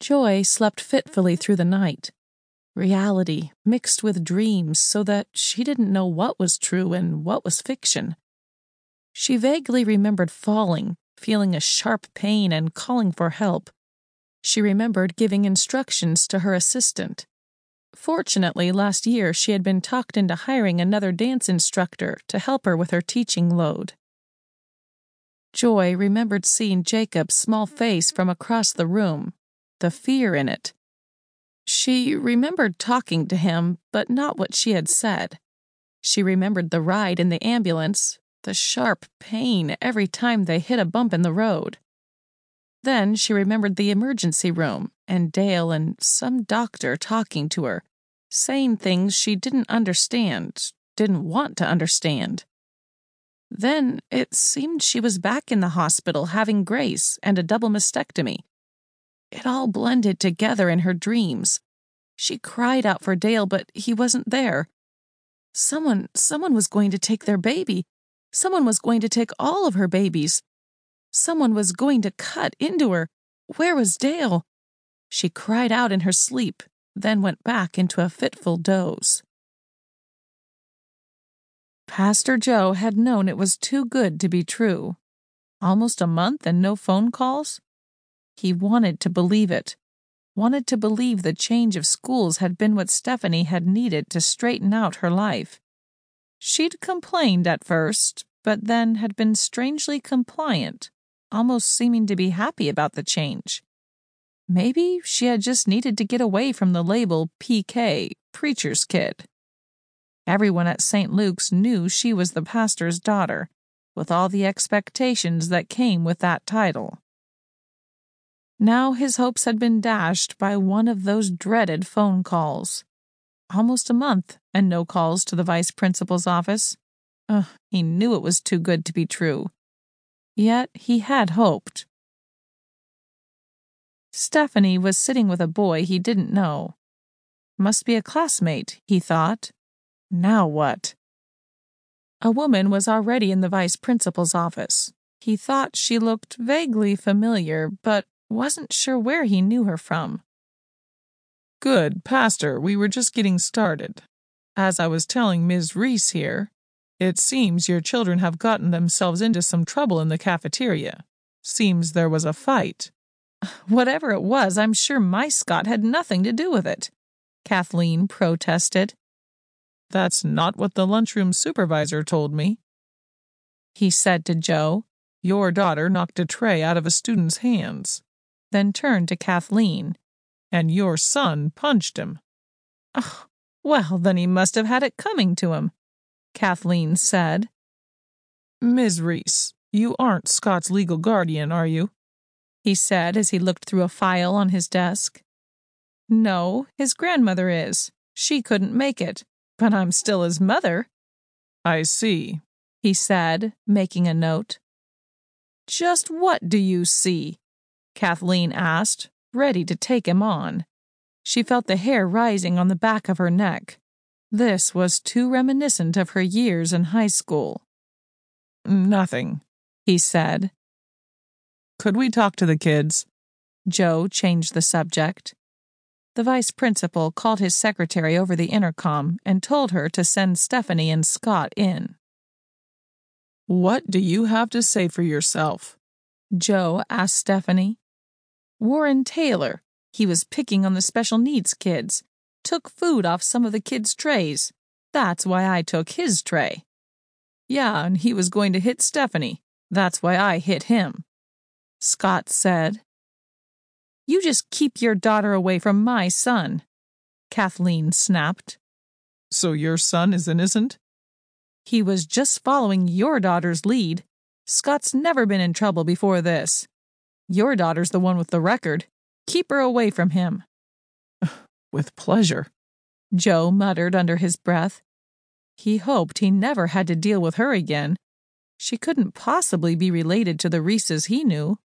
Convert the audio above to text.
Joy slept fitfully through the night. Reality mixed with dreams so that she didn't know what was true and what was fiction. She vaguely remembered falling, feeling a sharp pain, and calling for help. She remembered giving instructions to her assistant. Fortunately, last year she had been talked into hiring another dance instructor to help her with her teaching load. Joy remembered seeing Jacob's small face from across the room, the fear in it. She remembered talking to him, but not what she had said. She remembered the ride in the ambulance, the sharp pain every time they hit a bump in the road. Then she remembered the emergency room and Dale and some doctor talking to her, saying things she didn't understand, didn't want to understand. Then it seemed she was back in the hospital having Grace and a double mastectomy. It all blended together in her dreams. She cried out for Dale, but he wasn't there. Someone, someone was going to take their baby. Someone was going to take all of her babies. Someone was going to cut into her. Where was Dale? She cried out in her sleep, then went back into a fitful doze. Pastor Joe had known it was too good to be true. Almost a month and no phone calls? He wanted to believe it. Wanted to believe the change of schools had been what Stephanie had needed to straighten out her life. She'd complained at first, but then had been strangely compliant, almost seeming to be happy about the change. Maybe she had just needed to get away from the label PK, preacher's kid. Everyone at St. Luke's knew she was the pastor's daughter, with all the expectations that came with that title. Now his hopes had been dashed by one of those dreaded phone calls. Almost a month, and no calls to the vice principal's office. Ugh, he knew it was too good to be true. Yet he had hoped. Stephanie was sitting with a boy he didn't know. Must be a classmate, he thought. Now what? A woman was already in the vice principal's office. He thought she looked vaguely familiar, but wasn't sure where he knew her from. Good, Pastor, we were just getting started. As I was telling Ms. Reese here, it seems your children have gotten themselves into some trouble in the cafeteria. Seems there was a fight. Whatever it was, I'm sure my Scott had nothing to do with it, Kathleen protested. That's not what the lunchroom supervisor told me. He said to Joe, Your daughter knocked a tray out of a student's hands, then turned to Kathleen. And your son punched him. Oh, well, then he must have had it coming to him, Kathleen said. Ms. Reese, you aren't Scott's legal guardian, are you? He said as he looked through a file on his desk. No, his grandmother is. She couldn't make it but I'm still his mother. I see, he said, making a note. Just what do you see? Kathleen asked, ready to take him on. She felt the hair rising on the back of her neck. This was too reminiscent of her years in high school. Nothing, he said. Could we talk to the kids? Joe changed the subject. The vice principal called his secretary over the intercom and told her to send Stephanie and Scott in. What do you have to say for yourself? Joe asked Stephanie. Warren Taylor. He was picking on the special needs kids. Took food off some of the kids' trays. That's why I took his tray. Yeah, and he was going to hit Stephanie. That's why I hit him. Scott said. You just keep your daughter away from my son, Kathleen snapped. So your son is innocent? He was just following your daughter's lead. Scott's never been in trouble before this. Your daughter's the one with the record. Keep her away from him. With pleasure, Joe muttered under his breath. He hoped he never had to deal with her again. She couldn't possibly be related to the Reeses he knew.